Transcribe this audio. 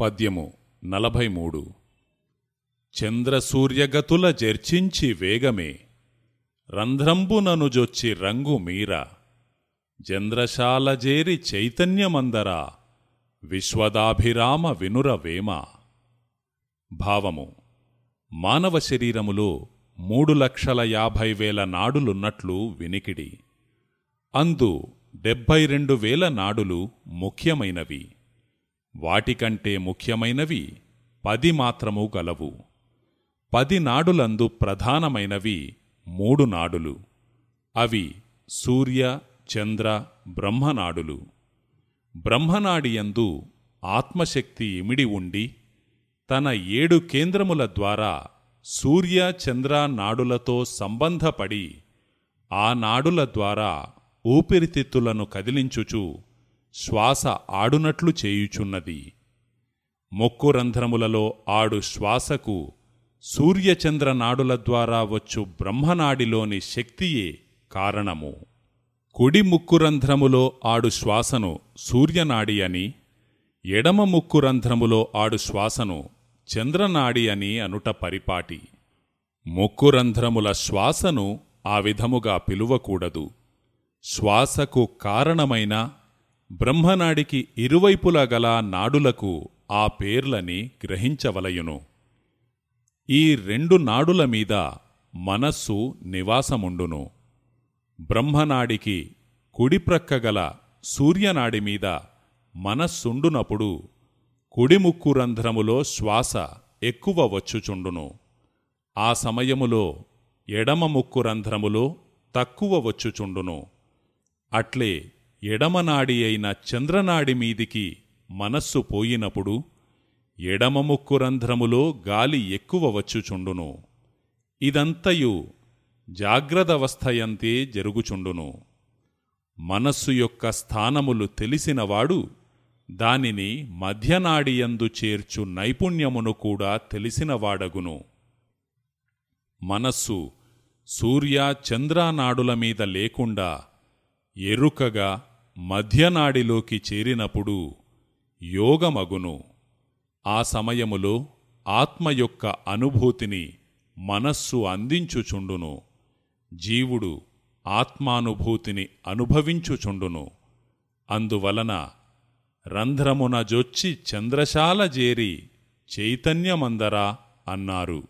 పద్యము నలభై మూడు చంద్రసూర్యగతుల జర్చించి వేగమే రంధ్రంబుననుజొచ్చి రంగు మీర జంద్రశాలజేరి చైతన్యమందర విశ్వదాభిరామ వినురవేమ. భావము మానవ శరీరములో మూడు లక్షల యాభై వేల నాడులున్నట్లు వినికిడి. అందు డెబ్భై రెండు వేల నాడులు ముఖ్యమైనవి. వాటికంటే ముఖ్యమైనవి పది మాత్రము గలవు. పది నాడులందు ప్రధానమైనవి మూడు నాడులు. అవి సూర్య చంద్ర బ్రహ్మనాడులు. బ్రహ్మనాడియందు ఆత్మశక్తి ఇమిడి ఉండి తన ఏడు కేంద్రముల ద్వారా సూర్య చంద్ర నాడులతో సంబంధపడి ఆ నాడుల ద్వారా ఊపిరితిత్తులను కదిలించుచు శ్వాస ఆడునట్లు చేయుచున్నది. మొక్కు రంధ్రములలో ఆడు శ్వాసకు సూర్యచంద్ర నాడుల ద్వారా వచ్చు బ్రహ్మనాడిలోని శక్తియే కారణము. కుడి ముక్కు రంధ్రములో ఆడు శ్వాసను సూర్యనాడి అని ఎడమ ముక్కు రంధ్రములో ఆడు శ్వాసను చంద్రనాడి అని అనుట పరిపాటి. ముక్కు రంధ్రముల శ్వాసను ఆ విధముగా పిలువకూడదు. శ్వాసకు కారణమైన బ్రహ్మనాడికి ఇరువైపులా గల నాడులకు ఆ పేర్లని గ్రహించవలయును. ఈ రెండు నాడుల మీద మనస్సు నివాసముండును. బ్రహ్మనాడికి కుడిప్రక్క గల సూర్యనాడి మీద మనస్సుండునప్పుడు కుడిముక్కు రంధ్రములో శ్వాస ఎక్కువ వచ్చుచుండును. ఆ సమయములో ఎడమ ముక్కు రంధ్రములో తక్కువ వచ్చుచుండును. అట్లే ఎడమనాడి అయిన చంద్రనాడి మీదికి మనస్సు పోయినప్పుడు ఎడమ ముక్కు రంధ్రములో గాలి ఎక్కువ వచ్చుచుండును. ఇదంతయు జాగ్రదవస్థయంతే జరుగుచుండును. మనస్సు యొక్క స్థానములు తెలిసినవాడు దానిని మధ్యనాడియందు చేర్చు నైపుణ్యమును కూడా తెలిసినవాడగును. మనస్సు సూర్య చంద్రానాడుల మీద లేకుండా ఎరుకగా మధ్యనాడిలోకి చేరినప్పుడు యోగమగును. ఆ సమయములో ఆత్మ యొక్క అనుభూతిని మనస్సు అందించుచుండును. జీవుడు ఆత్మానుభూతిని అనుభవించుచుండును. అందువలన రంధ్రమున జొచ్చి చంద్రశాల జేరి చైతన్యమందరా అన్నారు.